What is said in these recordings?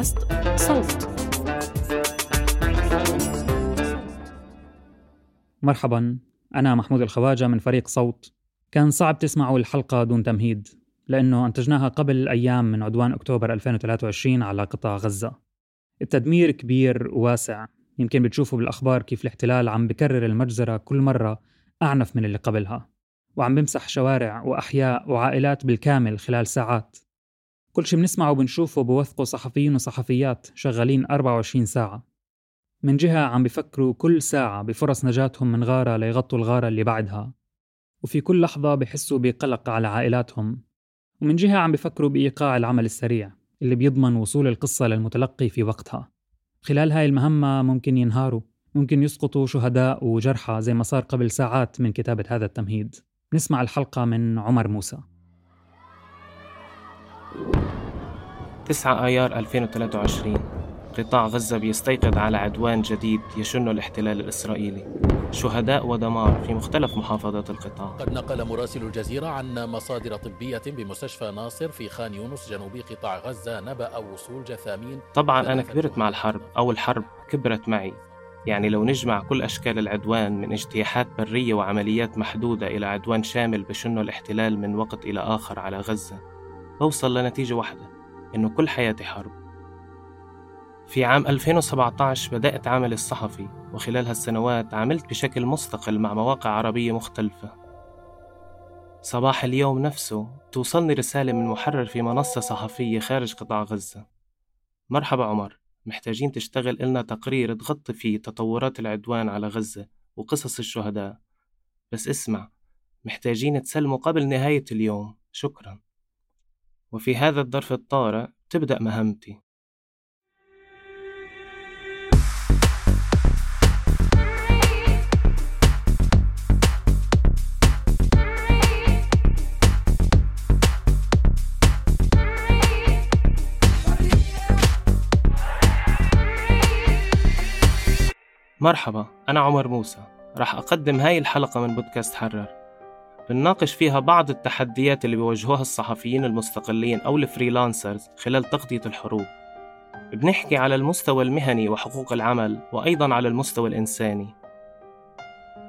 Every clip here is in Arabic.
بودكاست صوت. مرحبا أنا محمود الخواجة من فريق صوت. كان صعب تسمعوا الحلقة دون تمهيد لأنه أنتجناها قبل أيام من عدوان أكتوبر 2023 على قطاع غزة. التدمير كبير وواسع يمكن بتشوفوا بالأخبار كيف الاحتلال عم بكرر المجزرة كل مرة أعنف من اللي قبلها. وعم بمسح شوارع وأحياء وعائلات بالكامل خلال ساعات. كل شي بنسمعه وبنشوفه بوثقوا صحفيين وصحفيات شغالين 24 ساعة. من جهة عم بفكروا كل ساعة بفرص نجاتهم من غارة ليغطوا الغارة اللي بعدها. وفي كل لحظة بحسوا بقلق على عائلاتهم. ومن جهة عم بفكروا بإيقاع العمل السريع اللي بيضمن وصول القصة للمتلقي في وقتها. خلال هاي المهمة ممكن ينهاروا ممكن يسقطوا شهداء وجرحى زي ما صار قبل ساعات من كتابة هذا التمهيد. نسمع الحلقة من عمر موسى. 9 آيار 2023 قطاع غزة بيستيقظ على عدوان جديد يشنه الاحتلال الإسرائيلي. شهداء ودمار في مختلف محافظات القطاع. قد نقل مراسل الجزيرة عن مصادر طبية بمستشفى ناصر في خان يونس جنوب قطاع غزة نبأ وصول جثامين. طبعا أنا كبرت مع الحرب أو الحرب كبرت معي. يعني لو نجمع كل أشكال العدوان من اجتياحات برية وعمليات محدودة إلى عدوان شامل بشنه الاحتلال من وقت إلى آخر على غزة بوصل لنتيجة واحدة إنه كل حياتي حرب. في عام 2017 بدأت عملي الصحفي وخلال هالسنوات عملت بشكل مستقل مع مواقع عربية مختلفة. صباح اليوم نفسه توصلني رسالة من محرر في منصة صحفية خارج قطاع غزة. مرحبا عمر محتاجين تشتغل إلنا تقرير تغطي فيه تطورات العدوان على غزة وقصص الشهداء. بس اسمع محتاجين تسلموا قبل نهاية اليوم. شكرا. وفي هذا الظرف الطارئ تبدأ مهمتي. مرحبا أنا عمر موسى. رح أقدم هاي الحلقة من بودكاست حرر. بنناقش فيها بعض التحديات اللي بيواجهوها الصحفيين المستقلين أو الفريلانسرز خلال تغطية الحروب. بنحكي على المستوى المهني وحقوق العمل وأيضا على المستوى الإنساني.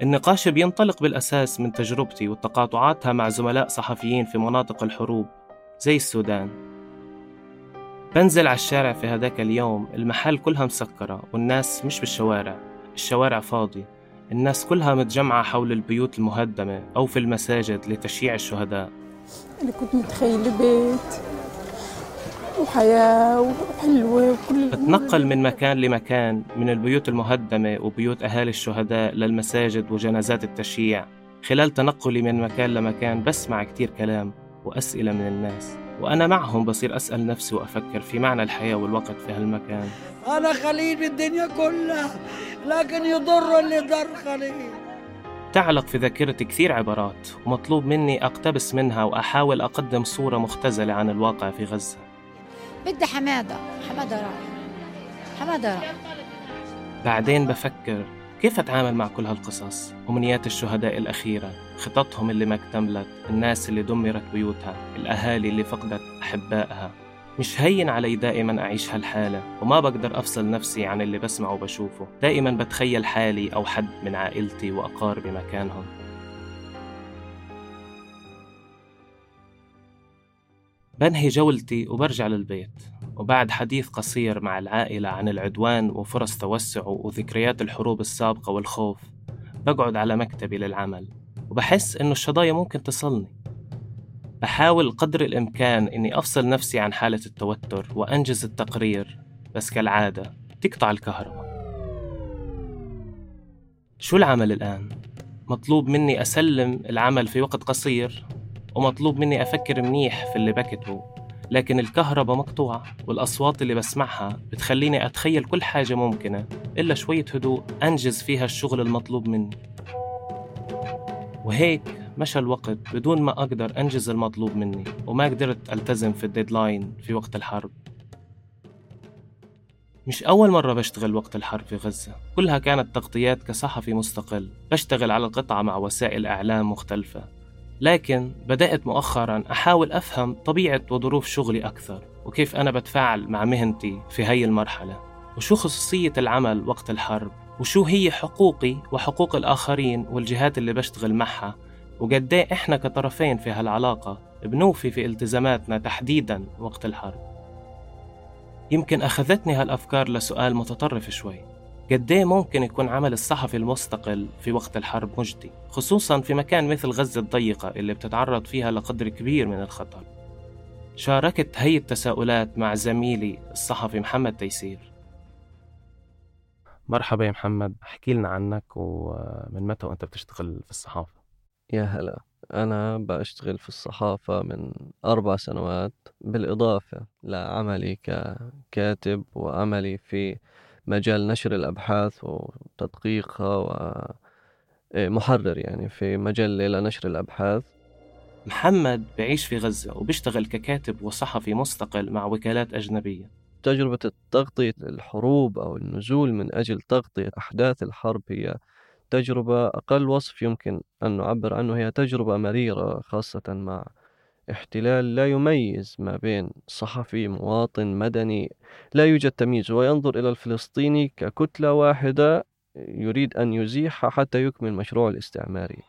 النقاش بينطلق بالأساس من تجربتي وتقاطعاتها مع زملاء صحفيين في مناطق الحروب زي السودان. بنزل على الشارع في هذاك اليوم المحل كلها مسكرة والناس مش بالشوارع الشوارع فاضي الناس كلها متجمعة حول البيوت المهدمة أو في المساجد لتشييع الشهداء. أنا كنت متخيلة بيت وحياة وحلوة وكل بتنقل من مكان لمكان من البيوت المهدمة وبيوت أهالي الشهداء للمساجد وجنازات التشييع. خلال تنقلي من مكان لمكان بسمع كتير كلام وأسئلة من الناس. وأنا معهم بصير أسأل نفسي وأفكر في معنى الحياة والوقت في هالمكان. أنا خليل بالدنيا كلها لكن يضر اللي ضر خليل. تعلق في ذاكرتي كثير عبارات ومطلوب مني أقتبس منها وأحاول أقدم صورة مختزلة عن الواقع في غزة. بدي حمادة. حمادة راح. حمادة راح. بعدين بفكر كيف أتعامل مع كل هالقصص أمنيات الشهداء الأخيرة؟ خططهم اللي ما اكتملت الناس اللي دمرت بيوتها الأهالي اللي فقدت أحبائها. مش هين علي دائما أعيش هالحالة وما بقدر أفصل نفسي عن اللي بسمعه وبشوفه. دائما بتخيل حالي أو حد من عائلتي وأقاربي مكانهم. بنهي جولتي وبرجع للبيت وبعد حديث قصير مع العائلة عن العدوان وفرص توسعه وذكريات الحروب السابقة والخوف بقعد على مكتبي للعمل. وبحس إنه الشظايا ممكن تصلني. بحاول قدر الإمكان إني أفصل نفسي عن حالة التوتر وأنجز التقرير بس كالعادة تقطع الكهرباء. شو العمل الآن؟ مطلوب مني أسلم العمل في وقت قصير ومطلوب مني أفكر منيح في اللي بكتبه لكن الكهرباء مقطوعة والأصوات اللي بسمعها بتخليني أتخيل كل حاجة ممكنة إلا شوية هدوء أنجز فيها الشغل المطلوب مني. وهيك مشى الوقت بدون ما أقدر أنجز المطلوب مني وما قدرت ألتزم في الديدلاين في وقت الحرب. مش أول مرة بشتغل وقت الحرب في غزة. كلها كانت تغطيات كصحفي مستقل بشتغل على القطعة مع وسائل إعلام مختلفة. لكن بدأت مؤخرا أحاول أفهم طبيعة وظروف شغلي أكثر وكيف أنا بتفاعل مع مهنتي في هاي المرحلة. وشو خصوصية العمل وقت الحرب؟ وشو هي حقوقي وحقوق الآخرين والجهات اللي بشتغل معها؟ وقديه إحنا كطرفين في هالعلاقة بنوفي في التزاماتنا تحديدا وقت الحرب؟ يمكن أخذتني هالأفكار لسؤال متطرف شوي. قديه ممكن يكون عمل الصحفي المستقل في وقت الحرب مجدي خصوصا في مكان مثل غزة الضيقة اللي بتتعرض فيها لقدر كبير من الخطر؟ شاركت هي التساؤلات مع زميلي الصحفي محمد تيسير. مرحبا يا محمد احكي لنا عنك ومن متى وأنت بتشتغل في الصحافة؟ يا هلا أنا بشتغل في الصحافة من أربع سنوات بالإضافة لعملي ككاتب وعملي في مجال نشر الأبحاث وتدقيقها ومحرر يعني في مجلة لنشر الأبحاث. محمد بعيش في غزة وبيشتغل ككاتب وصحفي مستقل مع وكالات أجنبية. تجربة التغطية الحروب أو النزول من أجل تغطية أحداث الحرب هي تجربة أقل وصف. يمكن أن نعبر عنه هي تجربة مريرة خاصة مع احتلال لا يميز ما بين صحفي مواطن مدني لا يوجد تمييز. وينظر إلى الفلسطيني ككتلة واحدة يريد أن يزيحها حتى يكمل مشروع الاستعماري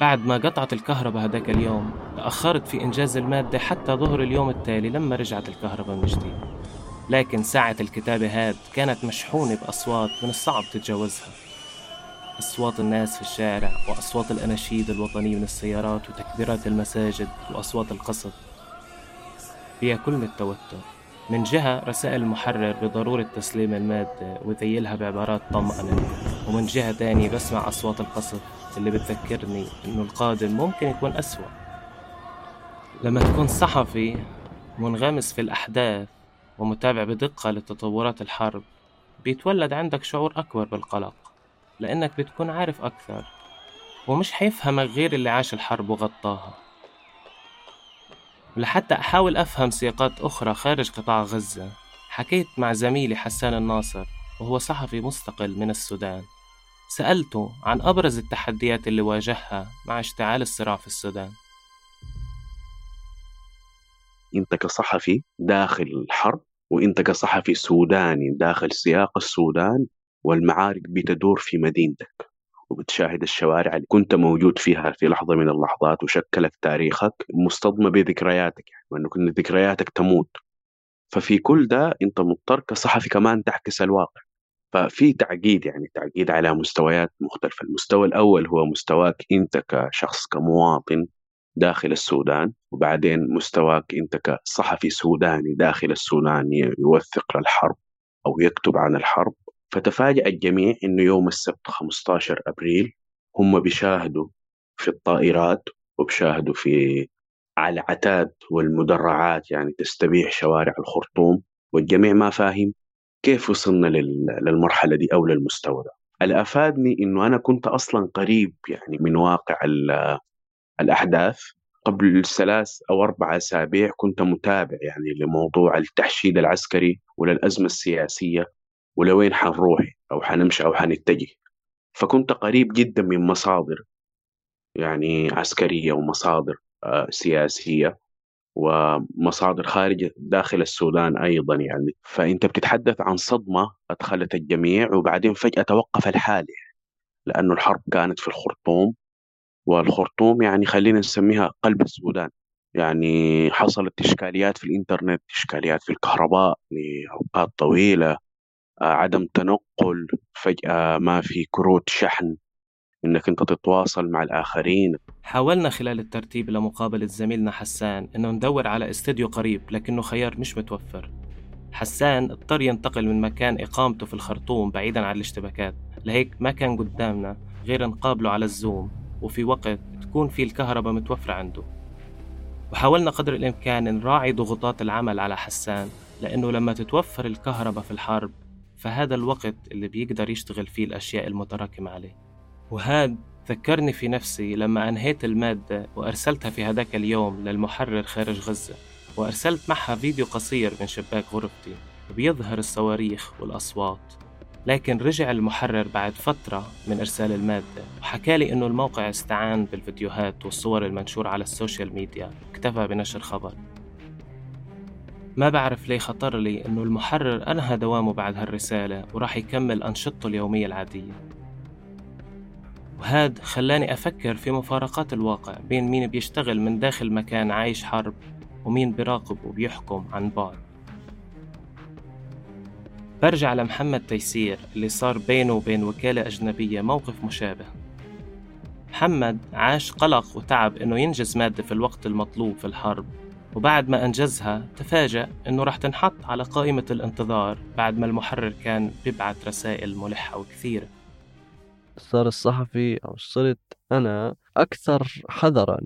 بعد ما قطعت الكهرباء هذاك اليوم تأخرت في إنجاز المادة حتى ظهر اليوم التالي لما رجعت الكهرباء من جديد لكن ساعة الكتابة هاد كانت مشحونة بأصوات من الصعب تتجاوزها. أصوات الناس في الشارع وأصوات الأناشيد الوطنية من السيارات وتكبيرات المساجد وأصوات القصف بياكلني التوتر من جهة رسائل المحرر بضرورة تسليم المادة وذيلها بعبارات طمأنة ومن جهة تانية بسمع أصوات القصف اللي بتذكرني إنه القادم ممكن يكون أسوأ. لما تكون صحفي منغمس في الأحداث ومتابع بدقة لتطورات الحرب بيتولد عندك شعور أكبر بالقلق لأنك بتكون عارف أكثر ومش حيفهمك غير اللي عاش الحرب وغطاها. ولحتى أحاول أفهم سياقات أخرى خارج قطاع غزة حكيت مع زميلي حسان الناصر وهو صحفي مستقل من السودان. سألته عن أبرز التحديات اللي واجهها مع اشتعال الصراع في السودان. أنت كصحفي داخل الحرب وأنت كصحفي سوداني داخل سياق السودان والمعارك بتدور في مدينتك وبتشاهد الشوارع اللي كنت موجود فيها في لحظة من اللحظات وشكلت تاريخك مصطدمة بذكرياتك يعني وأنه كل ذكرياتك تموت. ففي كل ده أنت مضطر كصحفي كمان تعكس الواقع. ففي تعقيد يعني تعقيد على مستويات مختلفة. المستوى الأول هو مستواك أنت كشخص كمواطن داخل السودان وبعدين مستواك أنت كصحفي سوداني داخل السودان يوثق للحرب أو يكتب عن الحرب. فتفاجأ الجميع إنه يوم السبت 15 أبريل هم بيشاهدوا في الطائرات وبشاهدوا في على عتاد والمدرعات يعني تستبيح شوارع الخرطوم والجميع ما فاهم كيف وصلنا للمرحلة دي أو للمستوى ده. اللي أفادني إنه أنا كنت أصلا قريب يعني من واقع الأحداث. قبل ثلاث أو أربع أسابيع كنت متابع يعني لموضوع التحشيد العسكري وللأزمة السياسية ولوين حنروح أو حنمشي أو حنتجه. فكنت قريب جدا من مصادر يعني عسكرية ومصادر آه، سياسية ومصادر خارج داخل السودان أيضا يعني. فأنت بتتحدث عن صدمة أدخلت الجميع وبعدين فجأة توقف الحال لأنه الحرب كانت في الخرطوم والخرطوم يعني خلينا نسميها قلب السودان. يعني حصلت إشكاليات في الإنترنت إشكاليات في الكهرباء لأوقات طويلة آه، عدم تنقل فجأة ما في كروت شحن إنك أنت تتواصل مع الآخرين. حاولنا خلال الترتيب لمقابلة زميلنا حسان إنه ندور على استديو قريب لكنه خيار مش متوفر. حسان اضطر ينتقل من مكان إقامته في الخرطوم بعيدا عن الاشتباكات لهيك ما كان قدامنا غير نقابله على الزوم. وفي وقت تكون في الكهرباء متوفرة عنده. وحاولنا قدر الإمكان نراعي ضغوطات العمل على حسان لأنه لما تتوفر الكهرباء في الحرب فهذا الوقت اللي بيقدر يشتغل فيه الأشياء المتراكمة عليه. وهاد ذكرني في نفسي لما أنهيت المادة وأرسلتها في هذاك اليوم للمحرر خارج غزة وأرسلت معها فيديو قصير من شباك غرفتي بيظهر الصواريخ والأصوات. لكن رجع المحرر بعد فترة من إرسال المادة. وحكى لي إنه الموقع استعان بالفيديوهات والصور المنشورة على ال social media. واكتفى بنشر خبر. ما بعرف ليه خطر لي إنه المحرر أنهى دوامه بعد هالرسالة وراح يكمل أنشطته اليومية العادية. وهاد خلاني أفكر في مفارقات الواقع بين مين بيشتغل من داخل مكان عايش حرب ومين بيراقب وبيحكم عن بعد برجع لمحمد تيسير اللي صار بينه وبين وكالة أجنبية موقف مشابه. محمد عاش قلق وتعب إنه ينجز مادة في الوقت المطلوب في الحرب وبعد ما أنجزها تفاجأ إنه رح تنحط على قائمة الانتظار بعد ما المحرر كان بيبعت رسائل ملحة وكثيرة. صار الصحفي أو صرت أنا أكثر حذرا؟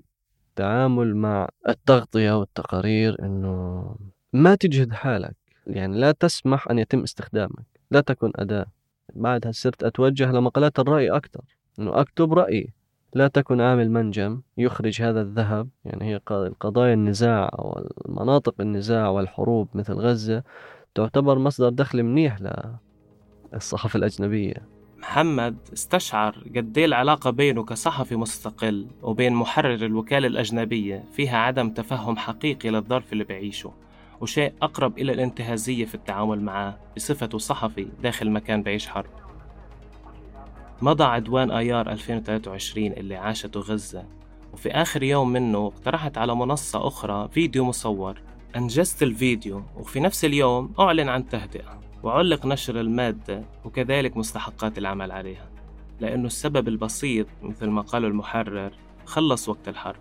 التعامل مع التغطية والتقارير إنه ما تجهد حالك. يعني لا تسمح أن يتم استخدامك لا تكن أداة. بعدها صرت أتوجه لمقالات الرأي أكثر إنه أكتب رأيي. لا تكن عامل منجم يخرج هذا الذهب يعني هي قضايا النزاع أو المناطق النزاع والحروب مثل غزة تعتبر مصدر دخل منيح للصحف الأجنبية. محمد استشعر قد إيه العلاقة بينه كصحفي مستقل وبين محرر الوكالة الأجنبية فيها عدم تفهم حقيقي للظرف اللي بعيشه. وشيء أقرب إلى الانتهازية في التعامل معه بصفته صحفي داخل مكان بعيش حرب. مضى عدوان آيار 2023 اللي عاشته غزة وفي آخر يوم منه اقترحت على منصة أخرى فيديو مصور. أنجزت الفيديو وفي نفس اليوم أعلن عن تهدئة وعلق نشر المادة وكذلك مستحقات العمل عليها. لأنه السبب البسيط مثل ما قال المحرر خلص وقت الحرب.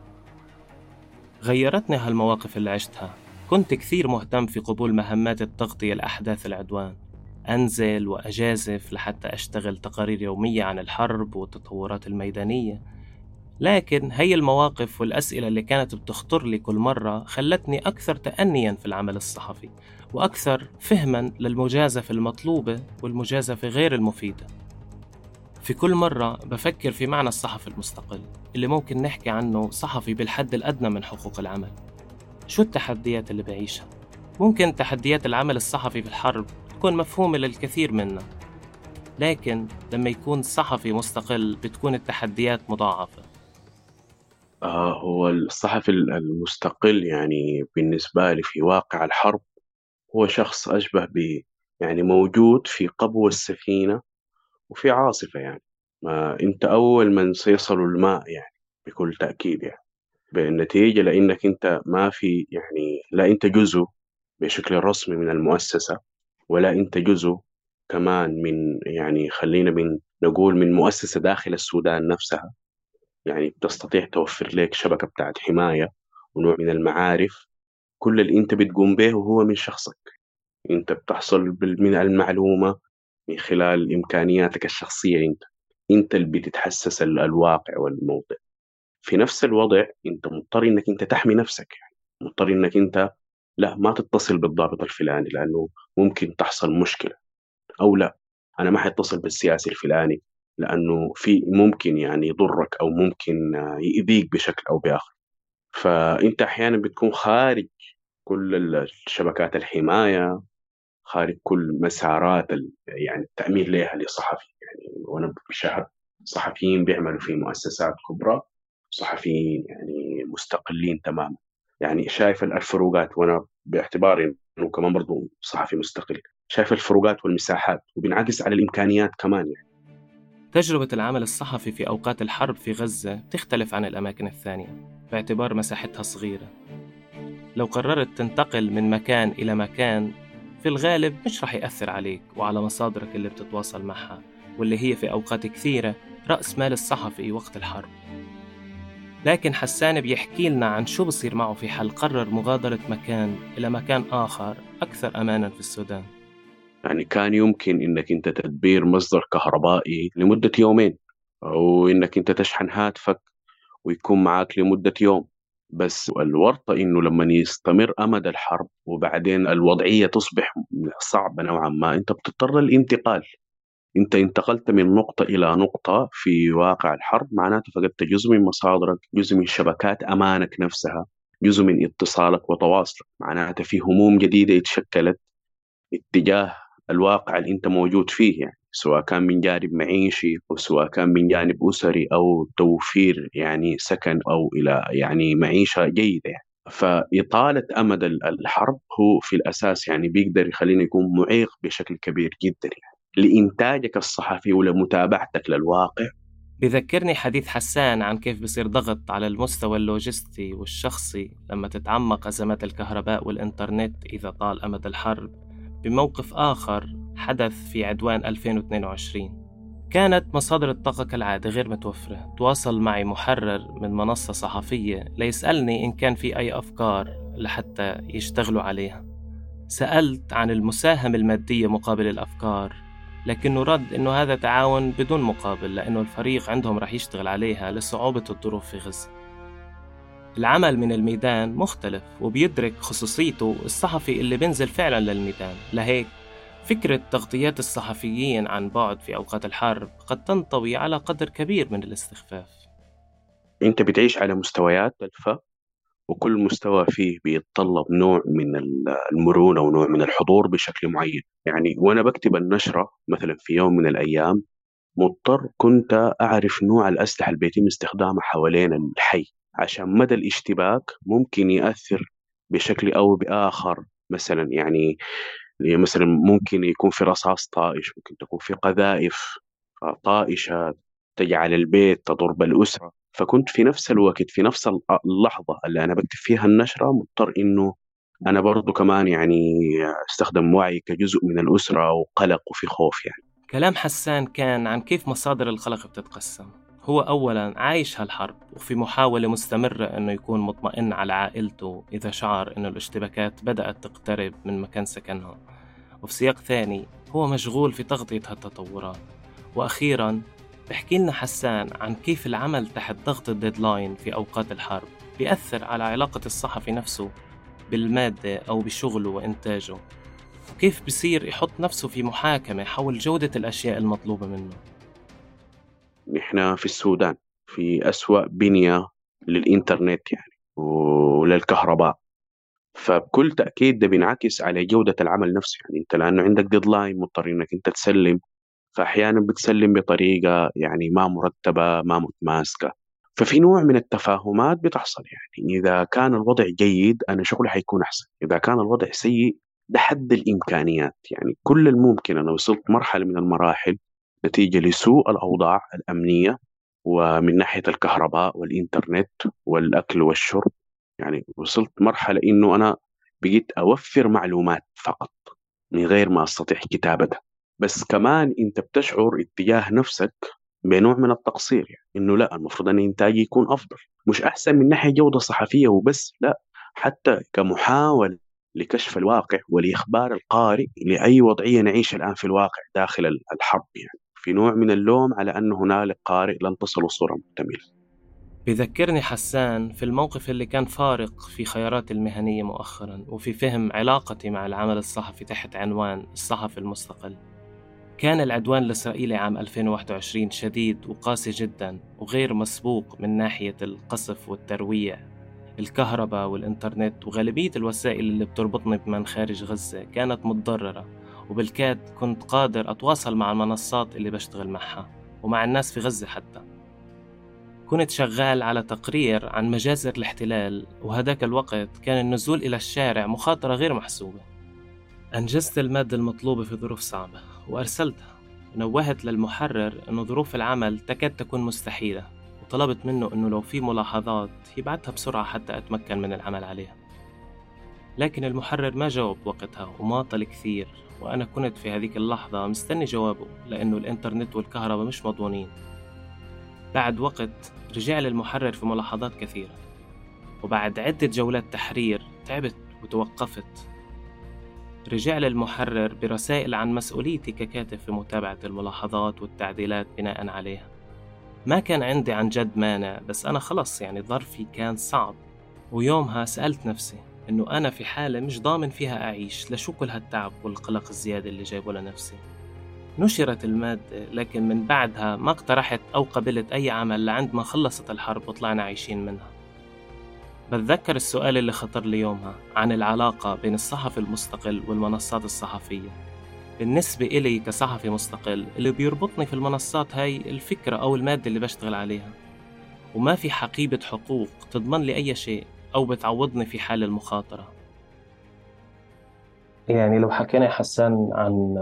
غيرتني هالمواقف اللي عشتها. كنت كثير مهتم في قبول مهمات التغطية لأحداث العدوان. أنزل وأجازف لحتى أشتغل تقارير يومية عن الحرب والتطورات الميدانية. لكن هي المواقف والأسئلة اللي كانت بتخطر لي كل مرة خلتني أكثر تأنيا في العمل الصحفي وأكثر فهما للمجازفة المطلوبة والمجازفة غير المفيدة. في كل مرة بفكر في معنى الصحفي المستقل اللي ممكن نحكي عنه صحفي بالحد الأدنى من حقوق العمل. شو التحديات اللي بعيشها؟ ممكن تحديات العمل الصحفي في الحرب تكون مفهومة للكثير منا لكن لما يكون صحفي مستقل بتكون التحديات مضاعفة. آه هو الصحفي المستقل يعني بالنسبة لي في واقع الحرب هو شخص أشبه ب يعني موجود في قبو السفينة وفي عاصفة يعني. ما أنت أول من سيصل الماء يعني بكل تأكيد يعني. بالنتيجة لأنك أنت ما في يعني لا أنت جزء بشكل رسمي من المؤسسة ولا أنت جزء كمان من يعني خلينا من نقول من مؤسسة داخل السودان نفسها. يعني بتستطيع توفر لك شبكة بتاعت حماية ونوع من المعارف. كل اللي أنت بتقوم به هو من شخصك. أنت بتحصل من المعلومة من خلال إمكانياتك الشخصية أنت. أنت اللي بتتحسس الواقع والموضع في نفس الوضع أنت مضطر إنك أنت تحمي نفسك يعني. مضطر إنك أنت لا ما تتصل بالضابط الفلاني لأنه ممكن تحصل مشكلة. أو لا أنا ما حاتصل بالسياسي الفلاني لأنه في ممكن يعني يضرك أو ممكن يأذيك بشكل أو بآخر. فأنت أحيانا بتكون خارج كل الشبكات الحماية خارج كل مسارات يعني التأمين لها لصحفي يعني. وأنا بشهد صحفيين بيعملوا في مؤسسات كبرى. صحفيين يعني مستقلين تماما. يعني شايف الفروقات وأنا باعتباري إنه كمان برضو صحفي مستقل شايف الفروقات والمساحات وبينعكس على الإمكانيات كمان يعني. تجربة العمل الصحفي في أوقات الحرب في غزة تختلف عن الأماكن الثانية باعتبار مساحتها صغيرة. لو قررت تنتقل من مكان إلى مكان في الغالب مش رح يأثر عليك وعلى مصادرك اللي بتتواصل معها واللي هي في أوقات كثيرة رأس مال الصحفي وقت الحرب. لكن حسان بيحكي لنا عن شو بصير معه في حال قرر مغادرة مكان إلى مكان آخر أكثر أمانا في السودان. يعني كان يمكن إنك أنت تدبير مصدر كهربائي لمدة يومين أو إنك أنت تشحن هاتفك ويكون معك لمدة يوم. بس الورطة إنه لما يستمر أمد الحرب وبعدين الوضعية تصبح صعبة نوعا ما أنت بتضطر للانتقال. انت انتقلت من نقطة إلى نقطة في واقع الحرب معناته فقدت جزء من مصادرك جزء من شبكات أمانك نفسها جزء من اتصالك وتواصلك معناته في هموم جديدة اتشكلت اتجاه الواقع اللي انت موجود فيه يعني سواء كان من جانب معيشي أو سواء كان من جانب أسري أو توفير يعني سكن أو إلى يعني معيشة جيدة يعني. فإطالة أمد الحرب هو في الأساس يعني بيقدر يخلينا يكون معيق بشكل كبير جدا يعني لإنتاجك الصحفي ولمتابعتك للواقع. بذكرني حديث حسان عن كيف بصير ضغط على المستوى اللوجستي والشخصي لما تتعمق أزمات الكهرباء والإنترنت إذا طال أمد الحرب بموقف آخر حدث في عدوان 2022 كانت مصادر الطاقة كالعادة غير متوفرة. تواصل معي محرر من منصة صحفية ليسألني إن كان في أي أفكار لحتى يشتغلوا عليها. سألت عن المساهمة المادية مقابل الأفكار. لكنه رد إنه هذا تعاون بدون مقابل لأنه الفريق عندهم رح يشتغل عليها لصعوبة الظروف في غزة. العمل من الميدان مختلف وبيدرك خصوصيته الصحفي اللي بينزل فعلا للميدان. لهيك فكرة تغطيات الصحفيين عن بعد في أوقات الحرب قد تنطوي على قدر كبير من الاستخفاف. أنت بتعيش على مستويات ألفا؟ وكل مستوى فيه بيتطلب نوع من المرونة ونوع من الحضور بشكل معين. يعني وأنا بكتب النشرة مثلا في يوم من الأيام مضطر كنت أعرف نوع الأسلحة اللي بيتم استخدامها حوالين الحي عشان مدى الاشتباك ممكن يأثر بشكل أو بآخر. مثلا يعني مثلا ممكن يكون في رصاص طائش ممكن تكون في قذائف طائشة تجعل البيت تضرب الأسرة. فكنت في نفس الوقت في نفس اللحظة اللي أنا بكتب فيها النشرة مضطر إنه أنا برضو كمان يعني أستخدم وعي كجزء من الأسرة وقلق وفي خوف يعني. كلام حسان كان عن كيف مصادر القلق بتتقسم. هو أولا عايش هالحرب وفي محاولة مستمرة أنه يكون مطمئن على عائلته إذا شعر أنه الاشتباكات بدأت تقترب من مكان سكنهم وفي سياق ثاني هو مشغول في تغطية هالتطورات. وأخيرا بحكي لنا حسان عن كيف العمل تحت ضغط الديدلاين في أوقات الحرب بيأثر على علاقة الصحفي نفسه بالمادة أو بشغله وإنتاجه؟ وكيف بصير يحط نفسه في محاكمة حول جودة الأشياء المطلوبة منه؟ نحن في السودان في أسوأ بنية للإنترنت يعني وللكهرباء. فبكل تأكيد ده بينعكس على جودة العمل نفسه يعني. أنت لأنه عندك ديدلاين مضطر إنك أنت تسلم فأحيانا بتسلم بطريقة يعني ما مرتبة ما متماسكة. ففي نوع من التفاهمات بتحصل يعني. إذا كان الوضع جيد أنا شغلي حيكون أحسن. إذا كان الوضع سيء ده حد الإمكانيات يعني. كل الممكن أنا وصلت مرحلة من المراحل نتيجة لسوء الأوضاع الأمنية ومن ناحية الكهرباء والإنترنت والأكل والشرب يعني. وصلت مرحلة إنه أنا بقيت أوفر معلومات فقط من غير ما أستطيع كتابتها بس كمان أنت بتشعر اتجاه نفسك بنوع من التقصير يعني إنه لا المفروض أن إنتاجي يكون أفضل. مش أحسن من ناحية جودة صحفية وبس لا. حتى كمحاولة لكشف الواقع ولإخبار القارئ لأي وضعية نعيش الآن في الواقع داخل الحرب يعني. في نوع من اللوم على أن هنالك قارئ لن تصل صورة مكتملة بذكرني حسان في الموقف اللي كان فارق في خياراتي المهنية مؤخرا وفي فهم علاقتي مع العمل الصحفي تحت عنوان الصحفي المستقل. كان العدوان الإسرائيلي عام 2021 شديد وقاسي جدا وغير مسبوق من ناحية القصف والترويع. الكهرباء والإنترنت وغالبية الوسائل اللي بتربطني بمن خارج غزة كانت متضررة وبالكاد كنت قادر أتواصل مع المنصات اللي بشتغل معها ومع الناس في غزة حتى. كنت شغال على تقرير عن مجازر الاحتلال وهداك الوقت كان النزول إلى الشارع مخاطرة غير محسوبة. أنجزت المادة المطلوبة في ظروف صعبة. وأرسلتها. ونوهت للمحرر أنه ظروف العمل تكاد تكون مستحيلة وطلبت منه أنه لو في ملاحظات يبعتها بسرعة حتى أتمكن من العمل عليها. لكن المحرر ما جاوب وقتها وماطل كثير وأنا كنت في هذيك اللحظة مستني جوابه لأنه الإنترنت والكهرباء مش مضمونين. بعد وقت رجع لي المحرر في ملاحظات كثيرة وبعد عدة جولات تحرير تعبت وتوقفت. رجع لي المحرر برسائل عن مسؤوليتي ككاتب في متابعة الملاحظات والتعديلات بناء عليها. ما كان عندي عن جد مانع بس أنا خلص يعني ظرفي كان صعب. ويومها سألت نفسي إنه أنا في حالة مش ضامن فيها أعيش لشو كل هالتعب والقلق الزيادة اللي جايبه لنفسي. نشرت المادة لكن من بعدها ما اقترحت أو قبلت أي عمل لعند ما خلصت الحرب وطلعنا عايشين منها. بتذكر السؤال اللي خطر لي يومها عن العلاقة بين الصحفي المستقل والمنصات الصحفية. بالنسبة إلي كصحفي مستقل اللي بيربطني في المنصات هاي الفكرة أو المادة اللي بشتغل عليها. وما في حقيبة حقوق تضمن لي أي شيء أو بتعوضني في حال المخاطرة. يعني لو حكينا حسان عن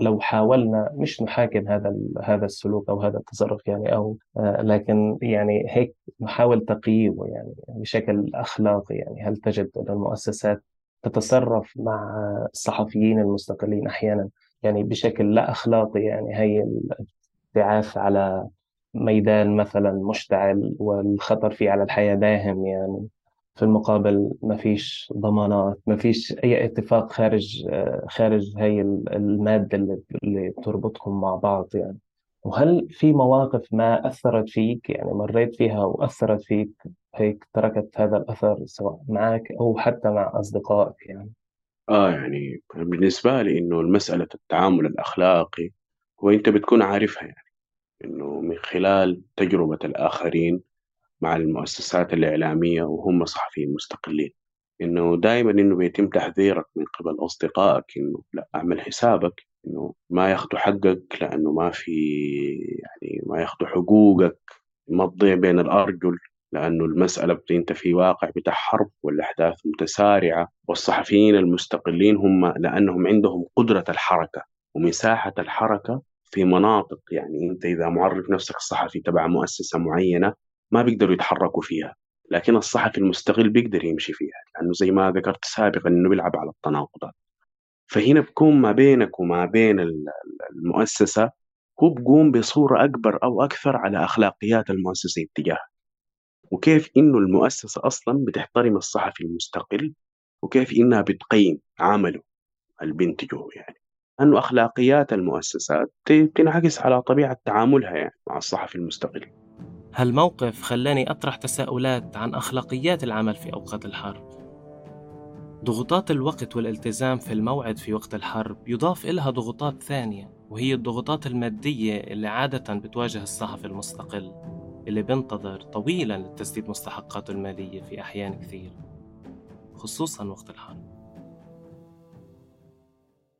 لو حاولنا مش نحاكم هذا هذا السلوك أو هذا التصرف يعني أو آه، لكن يعني هيك نحاول تقييمه يعني بشكل أخلاقي يعني. هل تجد أن المؤسسات تتصرف مع الصحفيين المستقلين أحيانا يعني بشكل لا أخلاقي يعني؟ هي الابتعاث على ميدان مثلا مشتعل والخطر فيه على الحياة داهم يعني. في المقابل ما فيش ضمانات ما فيش أي اتفاق خارج خارج هي المادة اللي, اللي بتربطهم مع بعض يعني. وهل في مواقف ما أثرت فيك؟ يعني مريت فيها وأثرت فيك هيك تركت هذا الأثر سواء معك أو حتى مع أصدقائك يعني؟ آه يعني بالنسبة لي إنه المسألة التعامل الأخلاقي هو أنت بتكون عارفها يعني إنه من خلال تجربة الآخرين مع المؤسسات الإعلامية وهم صحفيين مستقلين. إنه دائما إنه بيتم تحذيرك من قبل أصدقائك إنه لا أعمل حسابك إنه ما ياخذوا حقك لأنه ما في يعني ما ياخذوا حقوقك ما تضيع بين الأرجل لأنه المسألة أنت في واقع بتاع حرب والأحداث متسارعة والصحفيين المستقلين هم لأنهم عندهم قدرة الحركة ومساحة الحركة في مناطق. يعني أنت إذا معرف نفسك الصحفي تبع مؤسسة معينة ما بيقدروا يتحركوا فيها لكن الصحفي المستقل بيقدر يمشي فيها لأنه زي ما ذكرت سابقا أنه بيلعب على التناقضات. فهنا بكون ما بينك وما بين المؤسسة هو بقوم بصورة أكبر أو أكثر على أخلاقيات المؤسسة اتجاهك وكيف إنه المؤسسة أصلا بتحترم الصحفي المستقل وكيف إنها بتقيم عمله البنتجه يعني. أنه أخلاقيات المؤسسات تنعكس على طبيعة تعاملها يعني مع الصحفي المستقل. هالموقف خلاني أطرح تساؤلات عن أخلاقيات العمل في أوقات الحرب. ضغوطات الوقت والالتزام في الموعد في وقت الحرب يضاف إلها ضغوطات ثانية وهي الضغوطات المادية اللي عادة بتواجه الصحفي المستقل اللي بينتظر طويلا لتسديد مستحقاته المالية في أحيان كثير خصوصا وقت الحرب.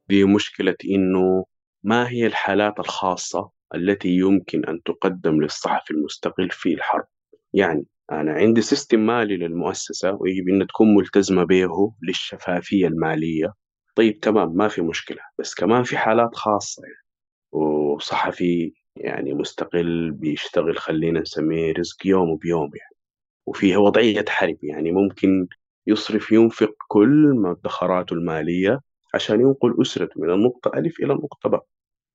دي مشكلة إنه ما هي الحالات الخاصة التي يمكن أن تقدم للصحفي المستقل في الحرب. يعني أنا عندي سيستم مالي للمؤسسة ويجب أن تكون ملتزمة به للشفافية المالية. طيب تمام ما في مشكلة. بس كمان في حالات خاصة يعني. وصحفي يعني مستقل بيشتغل خلينا نسميه رزق يوم بيوم يعني. وفيها وضعية حرب يعني ممكن يصرف ينفق كل مدخراته المالية عشان ينقل أسرته من النقطة ألف إلى النقطة باء.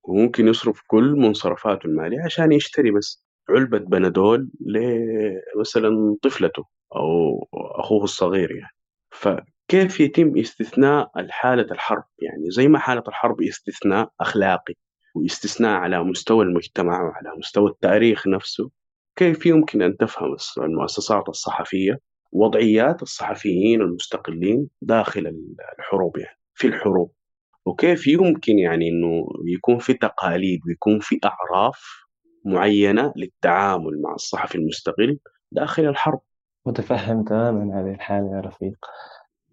وممكن يصرف كل منصرفاته المالية عشان يشتري بس علبة بنادول لمثلا طفلته أو أخوه الصغير يعني. فكيف يتم استثناء الحالة الحرب؟ يعني زي ما حالة الحرب استثناء أخلاقي واستثناء على مستوى المجتمع وعلى مستوى التاريخ نفسه كيف يمكن أن تفهم المؤسسات الصحفية وضعيات الصحفيين المستقلين داخل الحروب يعني في الحروب؟ وكيف يمكن يعني إنه يكون في تقاليد ويكون في أعراف معينة للتعامل مع الصحفي المستقل داخل الحرب؟ متفهم تماما هذه الحالة يا رفيق.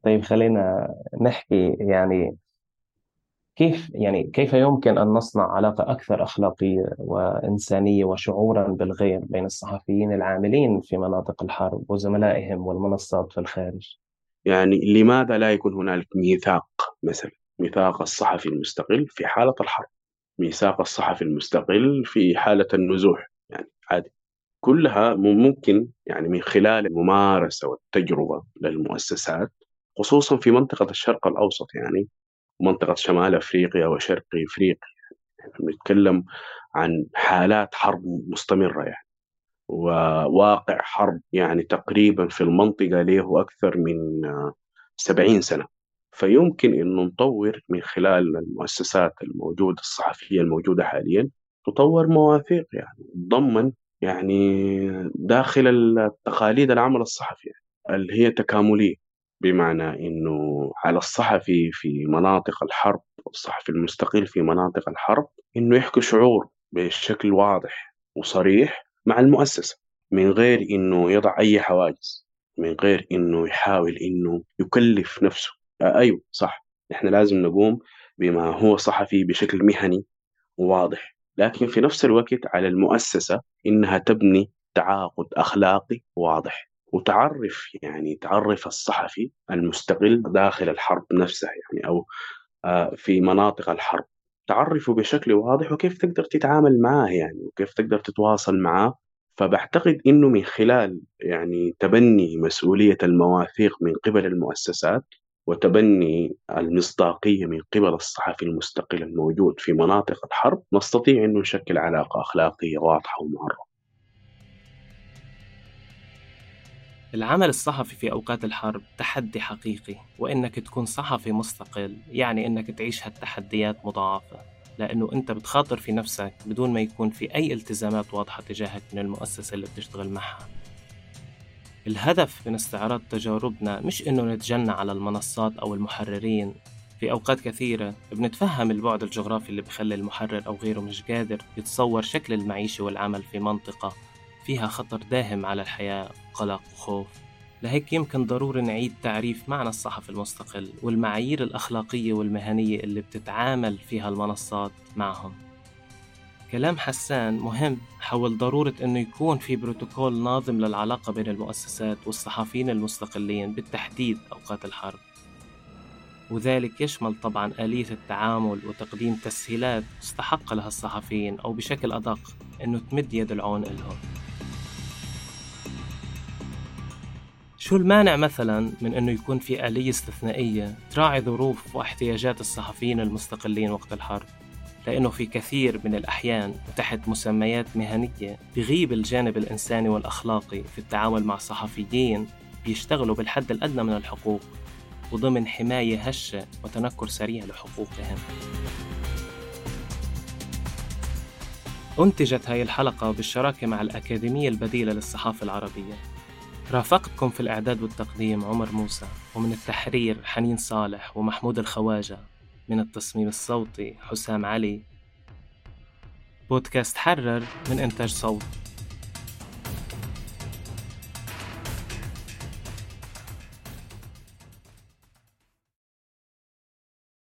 طيب خلينا نحكي يعني كيف يعني كيف يمكن أن نصنع علاقة أكثر أخلاقية وإنسانية وشعورا بالغير بين الصحفيين العاملين في مناطق الحرب وزملائهم والمنصات في الخارج؟ يعني لماذا لا يكون هنالك ميثاق مثلا؟ ميثاق الصحفي المستقل في حالة الحرب ميثاق الصحفي المستقل في حالة النزوح يعني عادي. كلها ممكن يعني من خلال الممارسة والتجربة للمؤسسات خصوصا في منطقة الشرق الأوسط يعني منطقة شمال أفريقيا وشرق أفريقيا يعني عن حالات حرب مستمرة يعني. وواقع حرب يعني تقريبا في المنطقة له أكثر من سبعين سنة. فيمكن أن نطور من خلال المؤسسات الموجودة الصحفية الموجودة حاليا تطور مواثيق يعني تضمن يعني داخل التقاليد العمل الصحفي اللي هي تكاملية؟ بمعنى إنه على الصحفي في مناطق الحرب الصحفي المستقل في مناطق الحرب إنه يحكي شعور بشكل واضح وصريح مع المؤسسة من غير إنه يضع أي حواجز من غير إنه يحاول إنه يكلف نفسه. آه أيوه صح. إحنا لازم نقوم بما هو صحفي بشكل مهني وواضح. لكن في نفس الوقت على المؤسسة إنها تبني تعاقد أخلاقي واضح. وتعرف يعني تعرف الصحفي المستقل داخل الحرب نفسها يعني أو آه، في مناطق الحرب. تعرفه بشكل واضح وكيف تقدر تتعامل معاه يعني وكيف تقدر تتواصل معاه. فبعتقد إنه من خلال يعني تبني مسؤولية المواثيق من قبل المؤسسات وتبني المصداقية من قبل الصحفي المستقل الموجود في مناطق الحرب نستطيع انه نشكل علاقة أخلاقية واضحة ومعرفه. العمل الصحفي في أوقات الحرب تحدي حقيقي وإنك تكون صحفي مستقل يعني إنك تعيش هالتحديات مضاعفة لأنه أنت بتخاطر في نفسك بدون ما يكون في أي التزامات واضحة تجاهك من المؤسسة اللي بتشتغل معها الهدف من استعراض تجاربنا مش إنه نتجنى على المنصات أو المحررين. في أوقات كثيرة بنتفهم البعد الجغرافي اللي بخلي المحرر أو غيره مش قادر يتصور شكل المعيشة والعمل في منطقة فيها خطر داهم على الحياة وقلق وخوف لهيك يمكن ضروري نعيد تعريف معنى الصحفي المستقل والمعايير الأخلاقية والمهنية اللي بتتعامل فيها المنصات معهم. كلام حسان مهم حول ضرورة أنه يكون في بروتوكول ناظم للعلاقة بين المؤسسات والصحفيين المستقلين بالتحديد أوقات الحرب. وذلك يشمل طبعا آلية التعامل وتقديم تسهيلات تستحق لها الصحفيين أو بشكل أدق أنه تمد يد العون إلهم. شو المانع مثلا من إنه يكون في آلية استثنائية تراعي ظروف واحتياجات الصحفيين المستقلين وقت الحرب؟ لأنه في كثير من الأحيان وتحت مسميات مهنية بغيب الجانب الإنساني والأخلاقي في التعامل مع صحفيين بيشتغلوا بالحد الأدنى من الحقوق وضمن حماية هشة وتنكر سريع لحقوقهم. أنتجت هاي الحلقة بالشراكة مع الأكاديمية البديلة للصحافة العربية. رافقتكم في الإعداد والتقديم عمر موسى ومن التحرير حنين صالح ومحمود الخواجة. من التصميم الصوتي حسام علي. بودكاست حرر من إنتاج صوت.